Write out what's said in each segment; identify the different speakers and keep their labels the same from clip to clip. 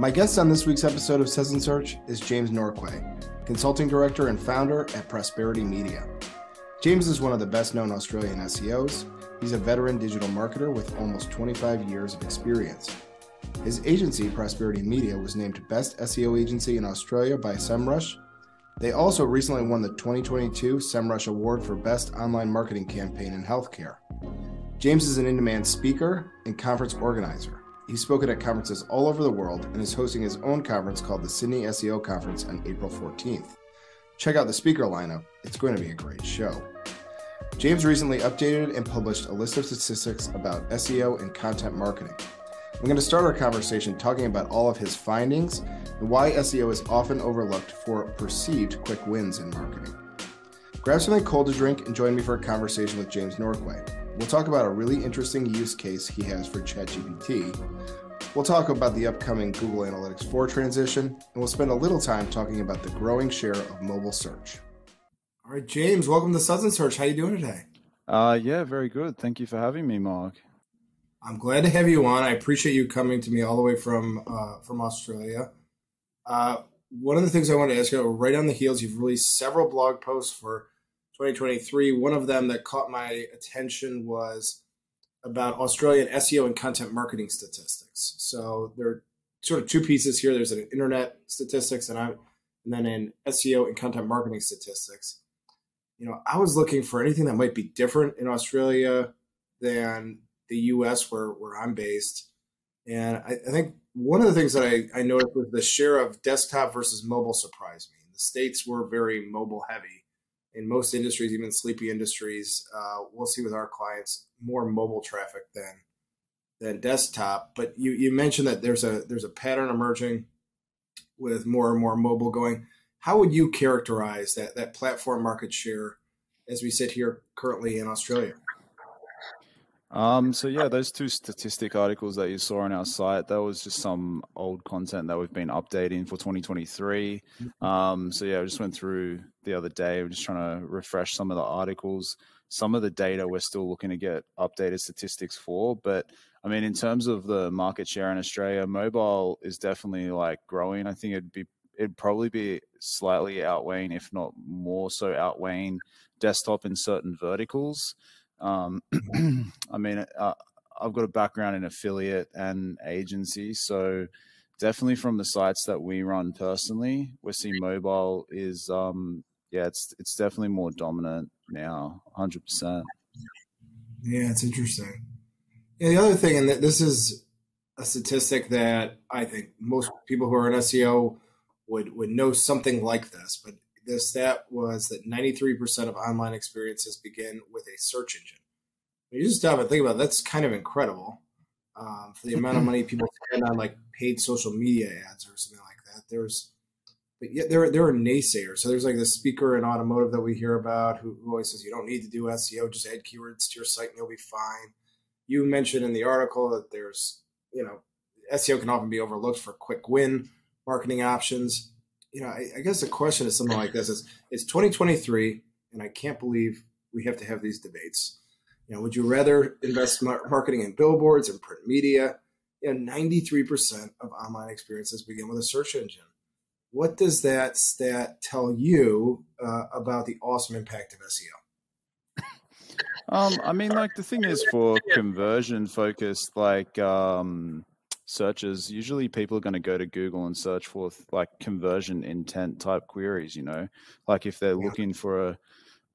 Speaker 1: My guest on this week's episode of Suds and Search is James Norquay, Consulting Director and Founder at Prosperity Media. James is one of the best known Australian SEOs. He's a veteran digital marketer with almost 25 years of experience. His agency, Prosperity Media, was named Best SEO Agency in Australia by SEMrush. They also recently won the 2022 SEMrush Award for Best Online Marketing Campaign in Healthcare. James is an in demand speaker and conference organizer. He's spoken at conferences all over the world and is hosting his own conference called the Sydney SEO Conference on April 14th. Check out the speaker lineup, it's going to be a great show. James recently updated and published a list of statistics about SEO and content marketing. I'm going to start our conversation talking about all of his findings and why SEO is often overlooked for perceived quick wins in marketing. Grab something cold to drink and join me for a conversation with James Norquay. We'll talk about a really interesting use case he has for ChatGPT. We'll talk about the upcoming Google Analytics 4 transition, and we'll spend a little time talking about the growing share of mobile search. All right, James, welcome to Suds and Search. How are you doing today?
Speaker 2: Uh, yeah, very good. Thank you for having me, Mark.
Speaker 1: I'm glad to have you on. I appreciate you coming to me all the way from uh, from Australia. Uh, one of the things I want to ask you, right on the heels, you've released several blog posts for 2023. One of them that caught my attention was about Australian SEO and content marketing statistics. So there are sort of two pieces here. There's an internet statistics and I, and then an SEO and content marketing statistics. You know, I was looking for anything that might be different in Australia than the U.S. where where I'm based, and I, I think one of the things that I, I noticed was the share of desktop versus mobile surprised me. The states were very mobile heavy, in most industries, even sleepy industries, uh, we'll see with our clients more mobile traffic than than desktop. But you you mentioned that there's a there's a pattern emerging with more and more mobile going. How would you characterize that that platform market share as we sit here currently in Australia?
Speaker 2: Um, so yeah, those two statistic articles that you saw on our site, that was just some old content that we've been updating for 2023. Mm-hmm. Um, so yeah, I just went through the other day. I'm just trying to refresh some of the articles. Some of the data we're still looking to get updated statistics for, but I mean, in terms of the market share in Australia, mobile is definitely like growing. I think it'd be it'd probably be slightly outweighing, if not more so outweighing desktop in certain verticals. Um, I mean, uh, I've got a background in affiliate and agency, so definitely from the sites that we run personally, we're seeing mobile is um, yeah, it's it's definitely more dominant now, hundred percent.
Speaker 1: Yeah, it's interesting. Yeah, the other thing, and this is a statistic that I think most people who are in SEO would would know something like this, but the stat was that 93% of online experiences begin with a search engine. When you just stop and think about it, that's kind of incredible um, for the amount of money people spend on like paid social media ads or something like that. There's, but yet there, there are naysayers. So there's like the speaker in automotive that we hear about who, who always says you don't need to do SEO, just add keywords to your site and you'll be fine. You mentioned in the article that there's, you know, SEO can often be overlooked for quick win marketing options you know, I, I, guess the question is something like this: is it's 2023, and I can't believe we have to have these debates. You know, would you rather invest marketing in billboards and print media? You know, 93% of online experiences begin with a search engine. What does that stat tell you uh, about the awesome impact of SEO?
Speaker 2: Um, I mean, like the thing is for conversion focused, like um, searches, usually people are going to go to Google and search for like conversion intent type queries, you know, like if they're looking for a,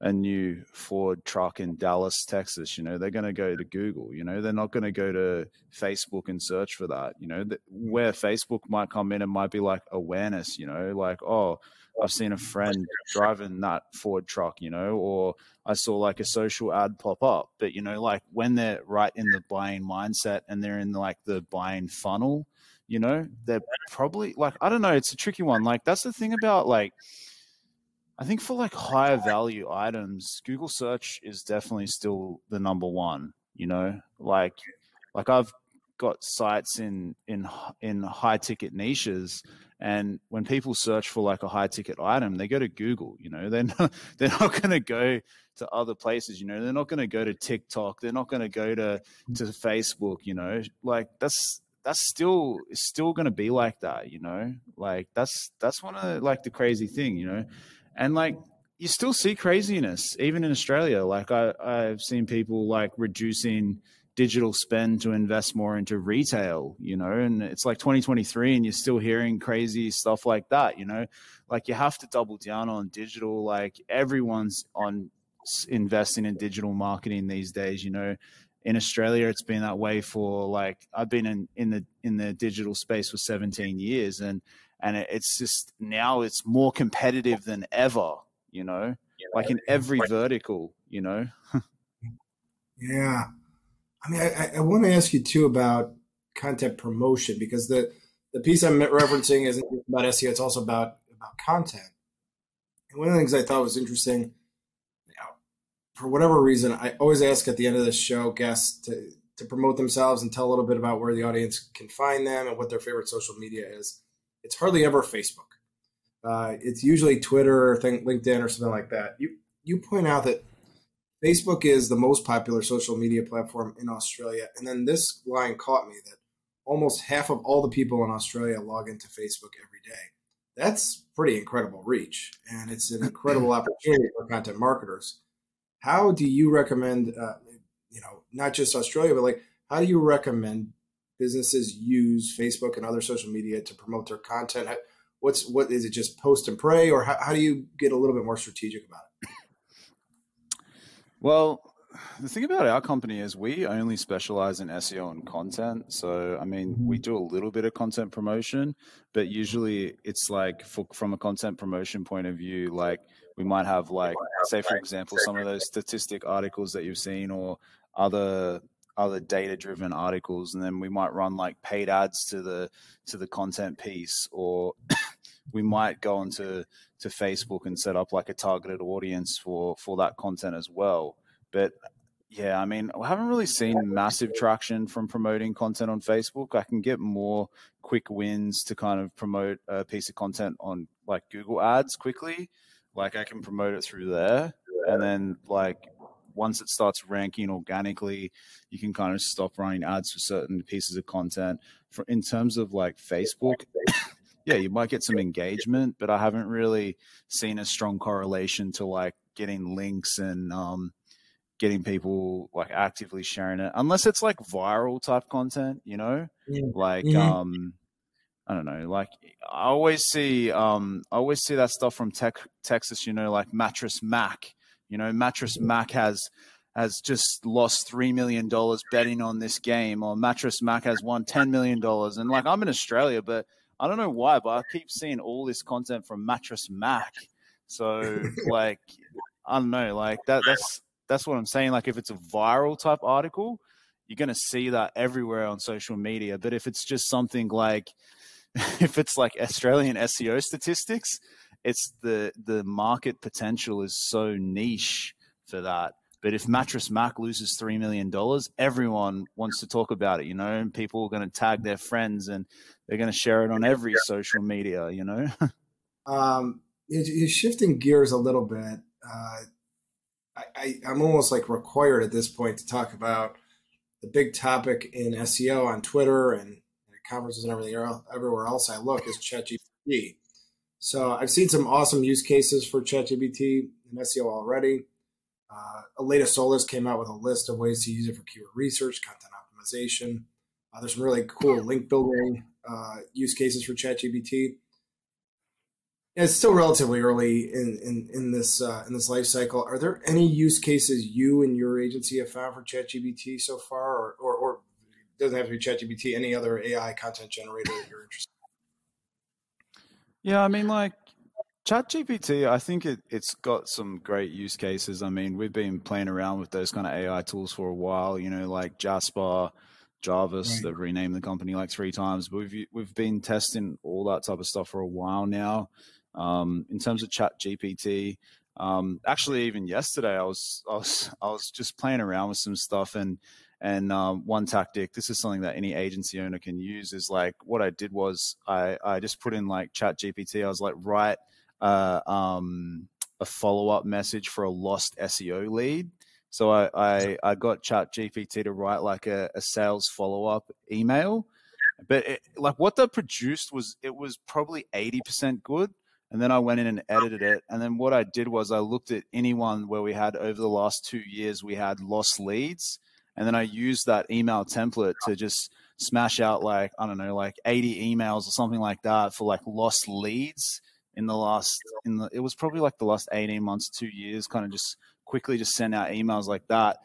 Speaker 2: a new Ford truck in Dallas, Texas, you know, they're going to go to Google, you know, they're not going to go to Facebook and search for that, you know, where Facebook might come in and might be like awareness, you know, like, oh, I've seen a friend driving that Ford truck, you know, or I saw like a social ad pop up. But, you know, like when they're right in the buying mindset and they're in like the buying funnel, you know, they're probably like, I don't know, it's a tricky one. Like, that's the thing about like, I think for like higher value items, Google search is definitely still the number one, you know, like, like I've got sites in, in, in high ticket niches and when people search for like a high ticket item, they go to Google. You know, they're not they're not going to go to other places. You know, they're not going to go to TikTok. They're not going to go to to Facebook. You know, like that's that's still still going to be like that, you know. Like that's that's one of like the crazy thing, you know, and like you still see craziness even in Australia. Like I I've seen people like reducing digital spend to invest more into retail, you know, and it's like 2023 and you're still hearing crazy stuff like that, you know. Like you have to double down on digital. Like everyone's on investing in digital marketing these days, you know. In Australia, it's been that way for like I've been in, in the in the digital space for 17 years, and and it's just now it's more competitive than ever, you know, like in every vertical, you know.
Speaker 1: yeah, I mean, I, I want to ask you too about content promotion because the the piece I'm referencing isn't about SEO; it's also about about content. And one of the things I thought was interesting, you know, for whatever reason, I always ask at the end of the show guests to to promote themselves and tell a little bit about where the audience can find them and what their favorite social media is. It's hardly ever Facebook. Uh, it's usually Twitter or think LinkedIn or something like that. You you point out that Facebook is the most popular social media platform in Australia. And then this line caught me that almost half of all the people in Australia log into Facebook every day. That's pretty incredible reach. And it's an incredible opportunity for content marketers. How do you recommend, uh, you know, not just Australia, but like, how do you recommend businesses use Facebook and other social media to promote their content? What's what is it just post and pray, or how, how do you get a little bit more strategic about it?
Speaker 2: Well, the thing about our company is we only specialize in SEO and content. So, I mean, we mm-hmm. do a little bit of content promotion, but usually it's like for, from a content promotion point of view, like we might have like, say, for example, some of those statistic articles that you've seen or other other data driven articles and then we might run like paid ads to the to the content piece or we might go onto to Facebook and set up like a targeted audience for for that content as well. But yeah, I mean, I haven't really seen massive traction from promoting content on Facebook. I can get more quick wins to kind of promote a piece of content on like Google Ads quickly. Like I can promote it through there, and then like once it starts ranking organically, you can kind of stop running ads for certain pieces of content. For in terms of like Facebook, yeah, you might get some engagement, but I haven't really seen a strong correlation to like getting links and um, getting people like actively sharing it, unless it's like viral type content, you know, yeah. like mm-hmm. um, I don't know, like I always see um, I always see that stuff from tech, Texas, you know, like Mattress Mac, you know, Mattress Mac has has just lost three million dollars betting on this game, or Mattress Mac has won ten million dollars, and like I'm in Australia, but I don't know why, but I keep seeing all this content from Mattress Mac. So like I don't know, like that that's that's what I'm saying. Like if it's a viral type article, you're gonna see that everywhere on social media. But if it's just something like if it's like Australian SEO statistics, it's the the market potential is so niche for that but if Mattress Mac loses $3 million, everyone wants to talk about it, you know, and people are going to tag their friends and they're going to share it on every social media, you know?
Speaker 1: um, you're shifting gears a little bit. Uh, I, am almost like required at this point to talk about the big topic in SEO on Twitter and conferences and everything everywhere else I look is ChatGPT. So I've seen some awesome use cases for ChatGPT in SEO already. Uh, Aleyda Solis came out with a list of ways to use it for keyword research, content optimization. Uh, there's some really cool link building uh, use cases for ChatGPT. It's still relatively early in in, in this uh, in this life cycle. Are there any use cases you and your agency have found for ChatGPT so far, or, or, or doesn't have to be ChatGPT, any other AI content generator that you're interested?
Speaker 2: In? Yeah, I mean, like ChatGPT, I think it, it's got some great use cases. I mean, we've been playing around with those kind of AI tools for a while, you know, like Jasper, Jarvis, right. they've renamed the company like three times, but we've, we've been testing all that type of stuff for a while now. Um, in terms of ChatGPT, um, actually, even yesterday, I was, I was, I was just playing around with some stuff and, and um, one tactic, this is something that any agency owner can use, is like what I did was I, I just put in like Chat GPT. I was like, write uh, um, a follow up message for a lost SEO lead. So I, I, I got Chat GPT to write like a, a sales follow up email. But it, like what they produced was it was probably eighty percent good, and then I went in and edited it. And then what I did was I looked at anyone where we had over the last two years we had lost leads, and then I used that email template to just smash out like I don't know like 80 emails or something like that for like lost leads in the last in the it was probably like the last 18 months, two years, kind of just quickly just send out emails like that.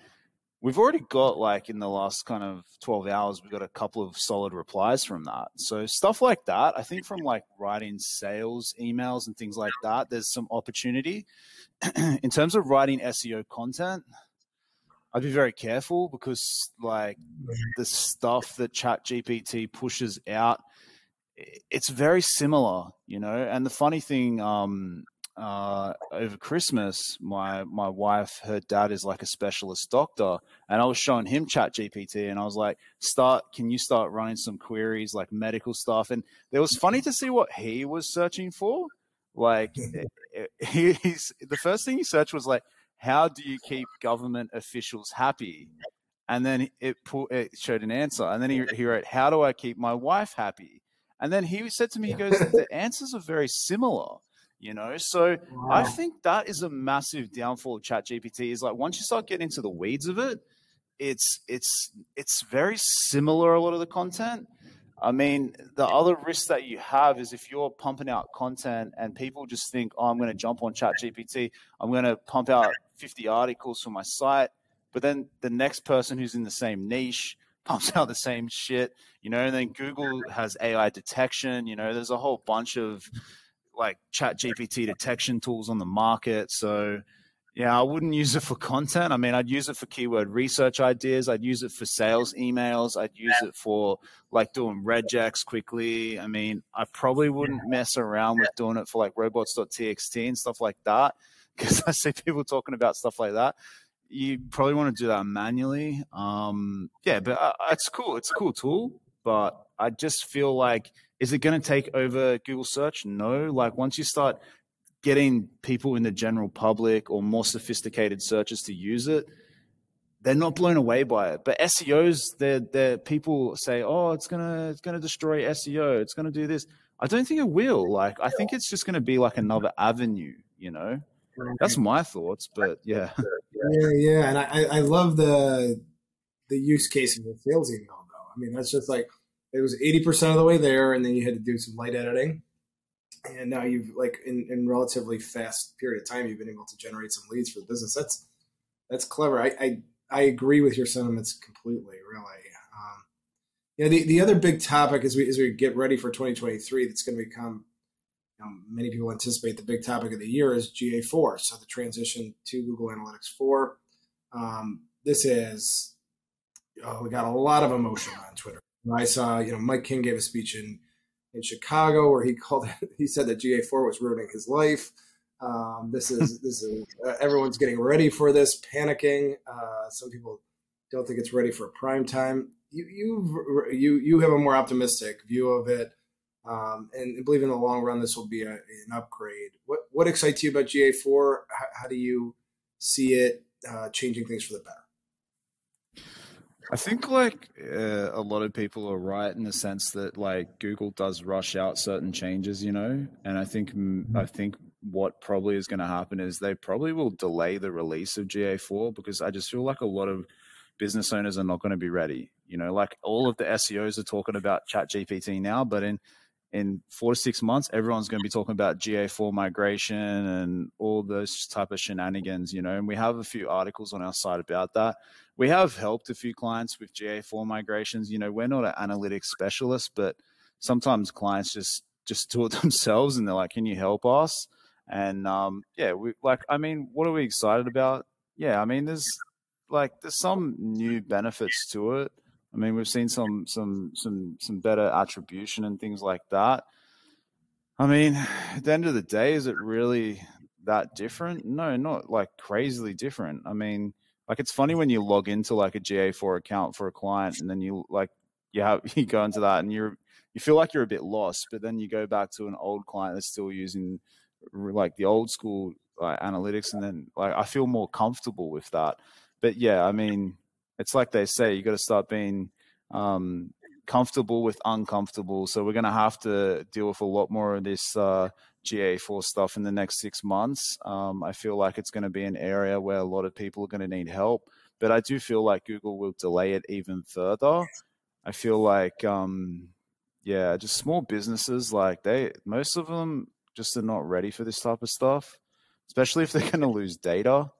Speaker 2: We've already got like in the last kind of 12 hours, we've got a couple of solid replies from that. So stuff like that, I think from like writing sales emails and things like that, there's some opportunity. in terms of writing SEO content, I'd be very careful because like mm-hmm. the stuff that Chat GPT pushes out, it's very similar, you know. And the funny thing, um, uh, over Christmas, my my wife, her dad is like a specialist doctor, and I was showing him Chat GPT, and I was like, "Start, can you start running some queries like medical stuff?" And it was funny to see what he was searching for. Like, he, he's the first thing he searched was like how do you keep government officials happy? And then it, it showed an answer. And then he, he wrote, how do I keep my wife happy? And then he said to me, he goes, the answers are very similar, you know? So wow. I think that is a massive downfall of chat GPT is like, once you start getting into the weeds of it, it's, it's, it's very similar, a lot of the content. I mean, the other risk that you have is if you're pumping out content and people just think, oh, I'm going to jump on Chat GPT, I'm going to pump out 50 articles for my site. But then the next person who's in the same niche pumps out the same shit, you know, and then Google has AI detection, you know, there's a whole bunch of like Chat GPT detection tools on the market. So, yeah, I wouldn't use it for content. I mean, I'd use it for keyword research ideas. I'd use it for sales emails. I'd use it for like doing regex quickly. I mean, I probably wouldn't mess around with doing it for like robots.txt and stuff like that because I see people talking about stuff like that. You probably want to do that manually. Um, yeah, but uh, it's cool. It's a cool tool, but I just feel like, is it going to take over Google search? No. Like once you start getting people in the general public or more sophisticated searchers to use it, they're not blown away by it. But SEOs, they're, they're people say, oh, it's gonna it's gonna destroy SEO. It's gonna do this. I don't think it will. Like, I think it's just gonna be like another avenue. You know, that's my thoughts. But yeah,
Speaker 1: yeah, yeah. And I I love the the use case of the sales email though. I mean, that's just like it was eighty percent of the way there, and then you had to do some light editing and now you've like in, in relatively fast period of time you've been able to generate some leads for the business that's that's clever i i, I agree with your sentiments completely really um, yeah the, the other big topic as we as we get ready for 2023 that's going to become you know, many people anticipate the big topic of the year is ga4 so the transition to google analytics 4 um, this is oh, we got a lot of emotion on twitter i saw you know mike king gave a speech in in Chicago where he called he said that GA4 was ruining his life. Um, this is this is uh, everyone's getting ready for this, panicking. Uh, some people don't think it's ready for prime time. You you you you have a more optimistic view of it, um, and believe in the long run this will be a, an upgrade. What what excites you about GA4? How, how do you see it uh, changing things for the better?
Speaker 2: I think like uh, a lot of people are right in the sense that like Google does rush out certain changes, you know, and I think mm-hmm. I think what probably is going to happen is they probably will delay the release of GA4 because I just feel like a lot of business owners are not going to be ready. You know, like all of the SEOs are talking about Chat GPT now, but in in four to six months, everyone's going to be talking about GA4 migration and all those type of shenanigans, you know. And we have a few articles on our site about that. We have helped a few clients with GA4 migrations. You know, we're not an analytics specialist, but sometimes clients just just do it themselves, and they're like, "Can you help us?" And um, yeah, we like. I mean, what are we excited about? Yeah, I mean, there's like there's some new benefits to it I mean, we've seen some some some some better attribution and things like that. I mean, at the end of the day, is it really that different? No, not like crazily different. I mean, like it's funny when you log into like a GA4 account for a client and then you like you have you go into that and you're you feel like you're a bit lost, but then you go back to an old client that's still using like the old school like analytics and then like I feel more comfortable with that. But yeah, I mean, it's like they say, you got to start being um, comfortable with uncomfortable. So we're going to have to deal with a lot more of this uh, GA4 stuff in the next six months. Um, I feel like it's going to be an area where a lot of people are going to need help, but I do feel like Google will delay it even further. I feel like, um, yeah, just small businesses like they, most of them just are not ready for this type of stuff, especially if they're going to lose data.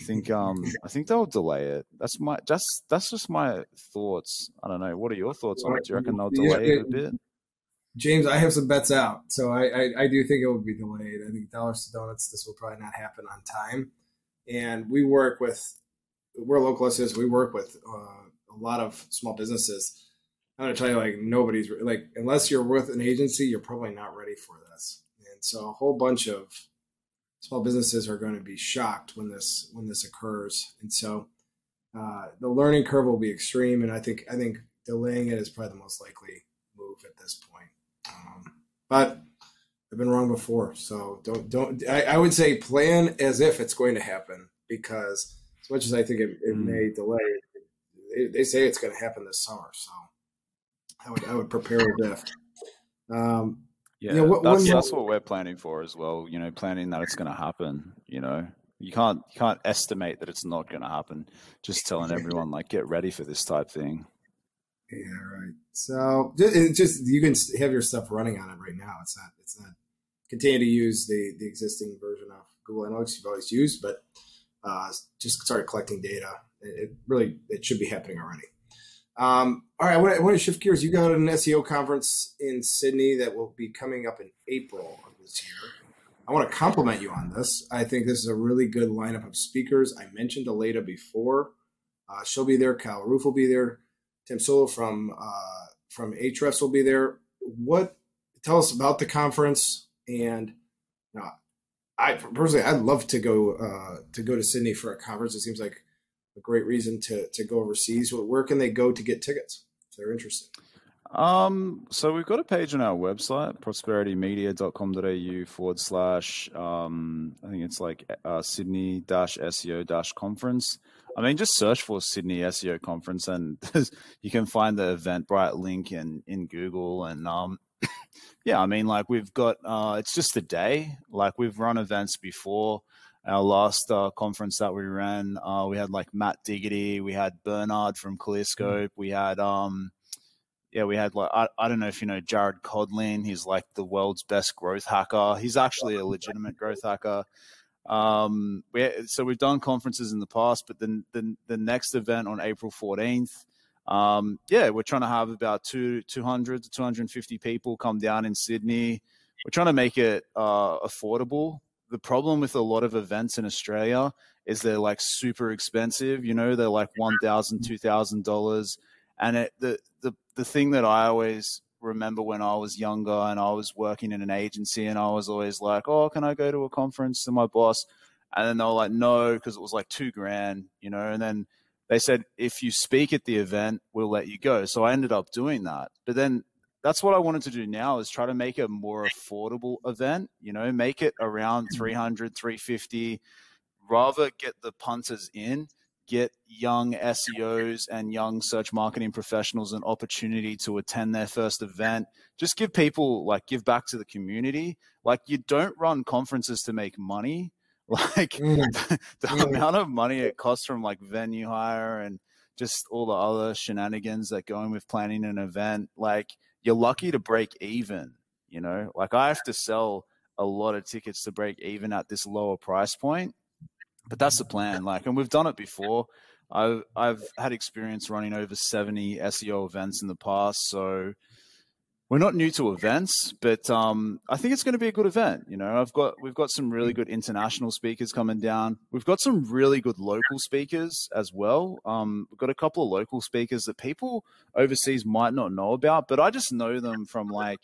Speaker 2: I think um I think they'll delay it. That's my just that's just my thoughts. I don't know. What are your thoughts on it? Do you reckon they'll delay it a bit?
Speaker 1: James, I have some bets out, so I, I, I do think it will be delayed. I think dollars to donuts, this will probably not happen on time. And we work with we're local. We work with uh, a lot of small businesses. I'm going to tell you, like nobody's like unless you're with an agency, you're probably not ready for this. And so a whole bunch of small businesses are going to be shocked when this when this occurs. And so uh, the learning curve will be extreme, and I think I think delaying it is probably the most likely move at this point. Um, but I've been wrong before, so don't don't. I, I, would say plan as if it's going to happen because as much as I think it, it mm. may delay, they, they, say it's going to happen this summer. So I would I would prepare as if. Um,
Speaker 2: yeah, know, what, that's, that's what we're planning for as well. You know, planning that it's going to happen. You know, you can't you can't estimate that it's not going to happen. Just telling everyone like get ready for this type thing.
Speaker 1: Yeah, right. So it just you can have your stuff running on it right now. It's not it's not continue to use the the existing version of Google Analytics you've always used, but uh, just start collecting data. It, it really it should be happening already. Um, all right, I want, to, I want, to, shift gears. You got an SEO conference in Sydney that will be coming up in April of this year. I want to compliment you on this. I think this is a really good lineup of speakers. I mentioned Aleyda before. Uh, she'll be there. Kyle Roof will be there. Tim Soulo from uh, from Ahrefs will be there. What tell us about the conference? And uh, I personally, I'd love to go uh, to go to Sydney for a conference. It seems like a great reason to to go overseas. Where can they go to get tickets if they're interested?
Speaker 2: Um, so we've got a page on our website, prosperitymedia.com.au forward slash, um, I think it's like uh, Sydney dash SEO dash conference. I mean, just search for Sydney SEO conference and you can find the Eventbrite link in, in Google. And, um, yeah, I mean, like we've got, uh, it's just a day. Like we've run events before our last uh, conference that we ran, uh, we had like Matt Diggity, we had Bernard from ClearScope, mm-hmm. we had um, yeah, we had like I, I don't know if you know Jared Codlin. He's like the world's best growth hacker. He's actually a legitimate growth hacker. Um, we so we've done conferences in the past, but then the, the next event on April fourteenth. Um, yeah, we're trying to have about two 200 to 250 people come down in Sydney. We're trying to make it uh, affordable the problem with a lot of events in Australia is they're like super expensive. You know, they're like one thousand, two thousand dollars, and it, the the the thing that I always remember when I was younger and I was working in an agency and I was always like, "Oh, can I go to a conference?" to my boss, and then they were like, "No," because it was like two grand, you know, and then they said if you speak at the event, we'll let you go. So I ended up doing that, but then that's what I wanted to do now is try to make a more affordable event, you know, make it around mm. 300, 350, rather get the punters in, get young SEOs and young search marketing professionals an opportunity to attend their first event. Just give people like give back to the community. Like you don't run conferences to make money. Like mm. the, the mm. amount of money it costs from like venue hire and just all the other shenanigans that go in with planning an event, like you're lucky to break even. You know, like I have to sell a lot of tickets to break even at this lower price point, but that's the plan. Like, and we've done it before. I've I've had experience running over 70 SEO events in the past, so we're not new to events, but um, I think it's going to be a good event. You know, I've got we've got some really good international speakers coming down. We've got some really good local speakers as well. Um, we've got a couple of local speakers that people overseas might not know about, but I just know them from like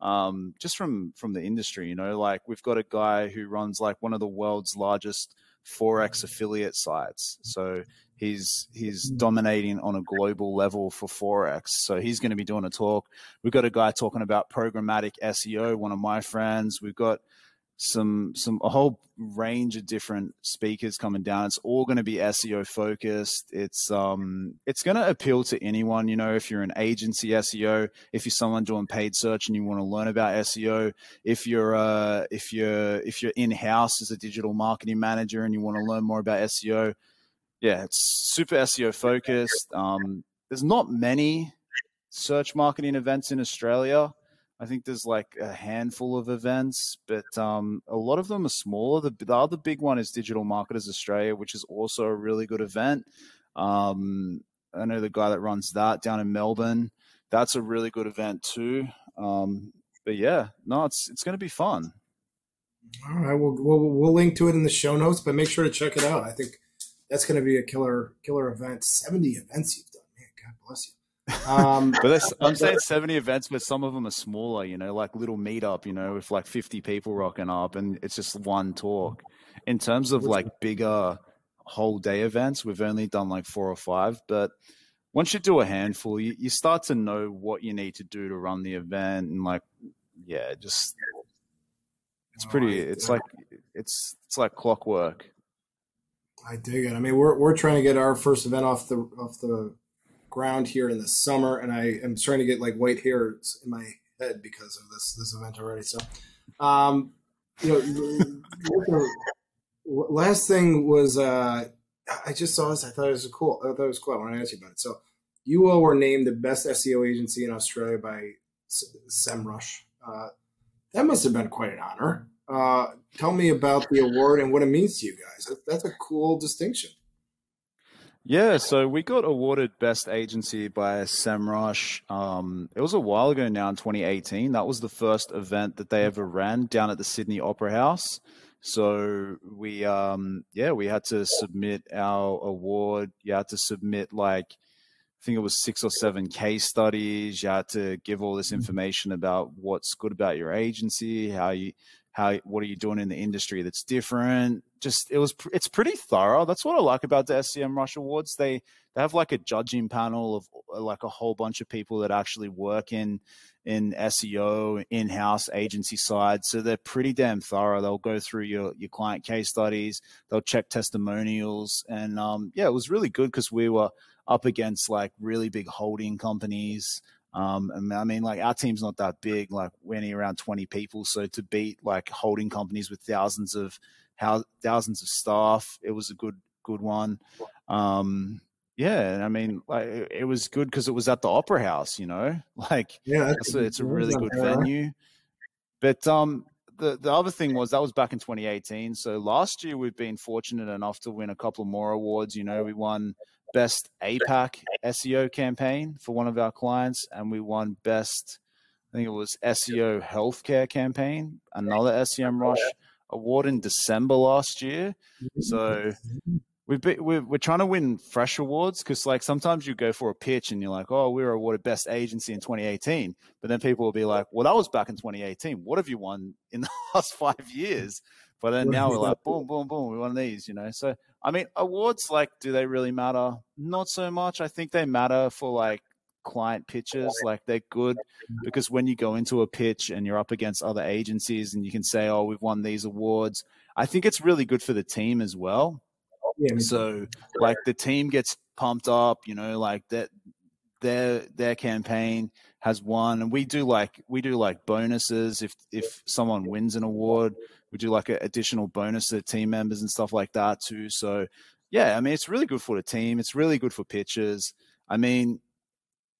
Speaker 2: um, just from from the industry. You know, like we've got a guy who runs like one of the world's largest forex affiliate sites. So He's he's dominating on a global level for forex. So he's going to be doing a talk. We've got a guy talking about programmatic SEO. One of my friends. We've got some some a whole range of different speakers coming down. It's all going to be SEO focused. It's um it's going to appeal to anyone. You know, if you're an agency SEO, if you're someone doing paid search and you want to learn about SEO, if you're uh if you're if you're in house as a digital marketing manager and you want to learn more about SEO, yeah, it's super SEO focused. Um, there's not many search marketing events in Australia. I think there's like a handful of events, but um, a lot of them are smaller. The, the, other big one is Digital Marketers Australia, which is also a really good event. Um, I know the guy that runs that down in Melbourne. That's a really good event too. Um, but yeah, no, it's it's going to be fun.
Speaker 1: All right, we'll, we'll we'll link to it in the show notes, but make sure to check it out. I think that's going to be a killer killer event. Seventy events you've done, man. God bless you.
Speaker 2: Um, but I'm saying 70 events, but some of them are smaller, you know, like little meetup, you know, with like 50 people rocking up and it's just one talk. In terms of like bigger whole day events, we've only done like four or five, but once you do a handful, you, you start to know what you need to do to run the event and like, yeah, just it's pretty, it's like, it's, it's like clockwork.
Speaker 1: I dig it. I mean, we're, we're trying to get our first event off the, off the, ground here in the summer, and I am starting to get like white hairs in my head because of this this event already. So, um, you know, last thing was uh, I just saw this. I thought it was cool. I thought it was cool. I want to ask you about it. So, you all were named the best SEO agency in Australia by SEMrush. Uh, that must have been quite an honor. Uh, tell me about the award and what it means to you guys. That's a cool distinction.
Speaker 2: Yeah, so we got awarded Best Agency by SEMrush. Um, it was a while ago now in 2018. That was the first event that they ever ran down at the Sydney Opera House. So we, um, yeah, we had to submit our award. You had to submit like, I think it was six or seven case studies. You had to give all this information about what's good about your agency, how you how what are you doing in the industry that's different? Just it was it's pretty thorough. That's what i like about the SEMrush awards. They they have like a judging panel of uh, like a whole bunch of people that actually work in in seo in-house agency side. So they're pretty damn thorough. They'll go through your your client case studies. They'll check testimonials. And um yeah it was really good because we were up against like really big holding companies um, and I mean, like our team's not that big, like we're only around 20 people. So to beat like holding companies with thousands of how thousands of staff, it was a good, good one. Um, yeah, And I mean, like it was good because it was at the Opera House, you know, like yeah, it's a, it's a really good venue. But um, the the other thing was that was back in 2018. So last year we've been fortunate enough to win a couple more awards. You know, we won best APAC SEO campaign for one of our clients, and we won best. I think it was SEO healthcare campaign, another SEMrush oh, award in December last year. So mm-hmm. we've been, we're, we're trying to win fresh awards because like sometimes you go for a pitch and you're like, oh, we were awarded best agency in 2018, but then people will be like, well, that was back in 2018. What have you won in the last five years? But then now we're like, boom, boom, boom, we won these, you know. So I mean, awards like, do they really matter? Not so much. I think they matter for like client pitches. Like they're good because when you go into a pitch and you're up against other agencies and you can say, "Oh, we've won these awards," I think it's really good for the team as well. Yeah, so like the team gets pumped up, you know, like that their their campaign has won and we do like we do like bonuses if if someone wins an award we do like an additional bonus to team members and stuff like that too? So yeah i mean it's really good for the team. It's really good for pitchers. I mean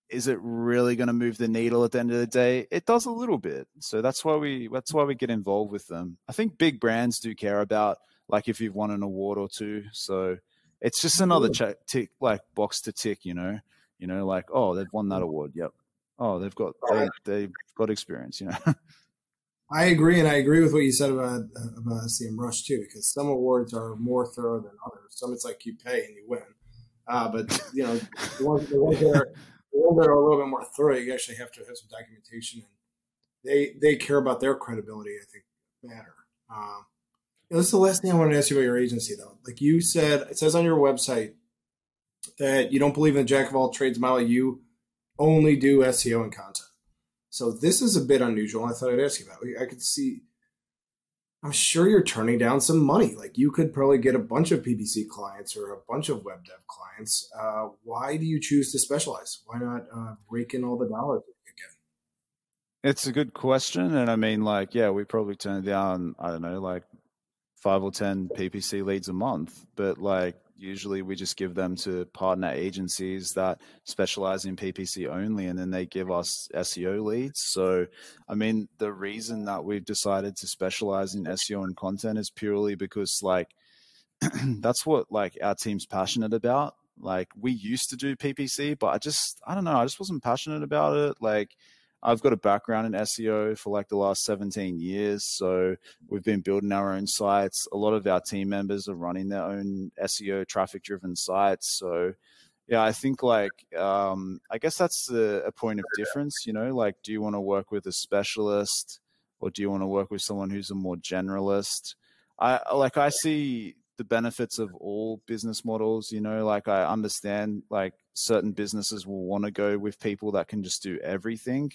Speaker 2: is it really going to move the needle at the end of the day? It does a little bit. So that's why we that's why we get involved with them. I think big brands do care about like if you've won an award or two. So it's just another check tick like box to tick you know? You know like oh they've won that mm-hmm. award. Yep. Oh, they've got they, they've got experience, you know.
Speaker 1: I agree, and I agree with what you said about about SEMrush too, because some awards are more thorough than others. Some it's like you pay and you win, uh, but you know the ones, the ones that are the ones that are a little bit more thorough, you actually have to have some documentation, and they they care about their credibility. I think matter. Um, this is the last thing I want to ask you about your agency, though. Like you said, it says on your website that you don't believe in the jack of all trades model. You only do SEO and content. So this is a bit unusual. I thought I'd ask you about. I could see
Speaker 3: I'm sure you're turning down some money. Like you could probably get a bunch of PPC clients or a bunch of web dev clients. Uh, why do you choose to specialize? Why not uh, rake in all the dollars again?
Speaker 2: It's a good question, and I mean, like, yeah, we probably turn down I don't know, like five or ten PPC leads a month, but like usually we just give them to partner agencies that specialize in PPC only, and then they give us SEO leads. So, I mean, the reason that we've decided to specialize in SEO and content is purely because, like, that's what like our team's passionate about. Like, we used to do PPC, but I just, I don't know, I just wasn't passionate about it. Like, I've got a background in SEO for like the last 17 years. So we've been building our own sites. A lot of our team members are running their own SEO traffic driven sites. So yeah, I think like, um, I guess that's a, a point of difference, you know, like, do you want to work with a specialist or do you want to work with someone who's a more generalist? I like, I see the benefits of all business models, you know, like I understand like certain businesses will want to go with people that can just do everything.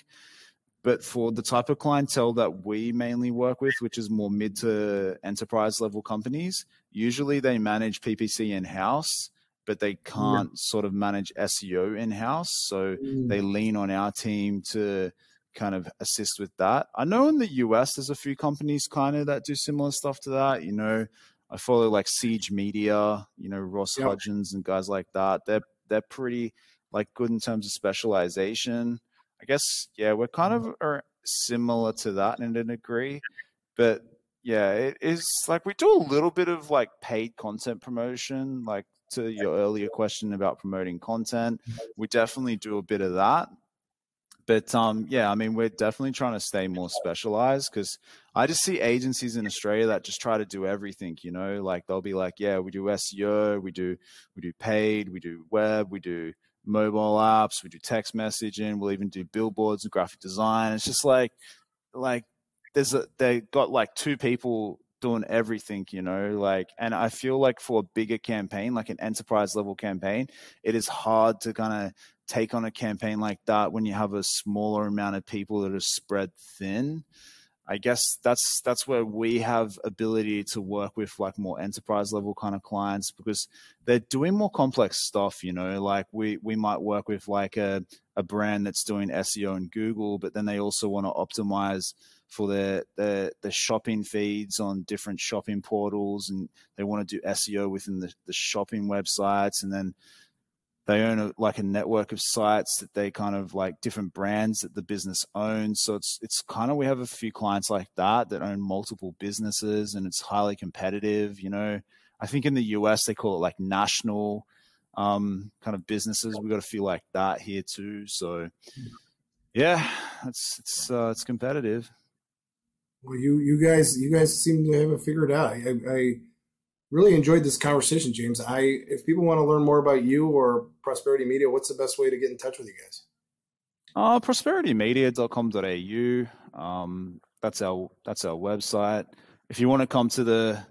Speaker 2: But for the type of clientele that we mainly work with, which is more mid to enterprise level companies, usually they manage PPC in house, but they can't yeah. sort of manage SEO in house. So mm. they lean on our team to kind of assist with that. I know in the US, there's a few companies kind of that do similar stuff to that. You know, I follow like Siege Media, you know, Ross yep. Hudgens and guys like that. They're they're pretty like good in terms of specialization. I guess yeah, we're kind mm-hmm. of are similar to that in a degree, but yeah, it is like we do a little bit of like paid content promotion, like to your earlier question about promoting content. Mm-hmm. We definitely do a bit of that, but um, yeah, I mean, we're definitely trying to stay more specialized because I just see agencies in Australia that just try to do everything. You know, like they'll be like, yeah, we do SEO, we do we do paid, we do web, we do mobile apps, we do text messaging, we'll even do billboards and graphic design. It's just like like there's a they got like two people doing everything, you know, like, and I feel like for a bigger campaign, like an enterprise level campaign, it is hard to kind of take on a campaign like that when you have a smaller amount of people that are spread thin. I guess that's that's where we have ability to work with like more enterprise level kind of clients because they're doing more complex stuff, you know, like we we might work with like a, a brand that's doing SEO in Google, but then they also want to optimize for their, their their shopping feeds on different shopping portals and they want to do SEO within the, the shopping websites and then they own a, like a network of sites that they kind of like different brands that the business owns. So it's it's kind of we have a few clients like that that own multiple businesses and it's highly competitive. You know, I think in the US they call it like national um, kind of businesses. We got to feel like that here too. So yeah, it's it's uh, it's competitive.
Speaker 3: Well, you you guys you guys seem to have it figured out. I, I really enjoyed this conversation, James. I if people want to learn more about you or Prosperity Media, what's the best way to get in touch with you guys?
Speaker 2: Uh, prosperitymedia.com.au. Um, that's our that's our website. If you want to come to the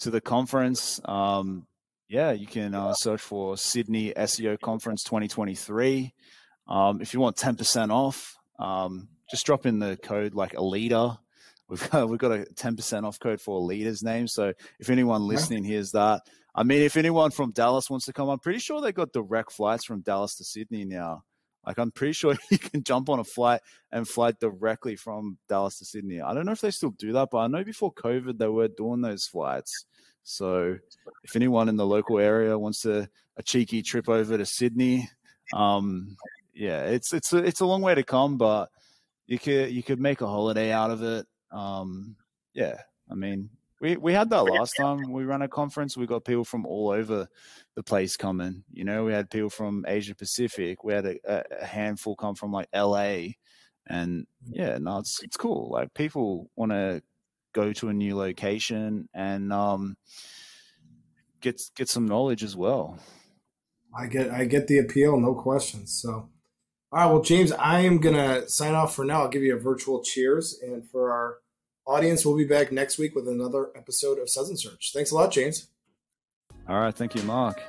Speaker 2: to the conference, um, yeah, you can uh, search for Sydney SEO Conference 2023. Um, if you want 10% off, um, just drop in the code like Aleyda We've got, we've got a 10% off code for Aleyda's name. So if anyone listening hears that, I mean, if anyone from Dallas wants to come, I'm pretty sure they got direct flights from Dallas to Sydney now. Like, I'm pretty sure you can jump on a flight and fly directly from Dallas to Sydney. I don't know if they still do that, but I know before COVID they were doing those flights. So if anyone in the local area wants to a cheeky trip over to Sydney, um, yeah, it's it's a, it's a long way to come, but you could you could make a holiday out of it. Um, yeah, I mean, we, we had that last time we ran a conference. We got people from all over the place coming. You know, we had people from Asia Pacific. We had a, a handful come from like LA, and yeah, no, it's it's cool. Like people want to go to a new location and um, get get some knowledge as well.
Speaker 3: I get I get the appeal, no questions. So, all right, well, James, I am gonna sign off for now. I'll give you a virtual cheers, and for our audience, we'll be back next week with another episode of Suds and Search. Thanks a lot, James.
Speaker 2: All right. Thank you, Mark.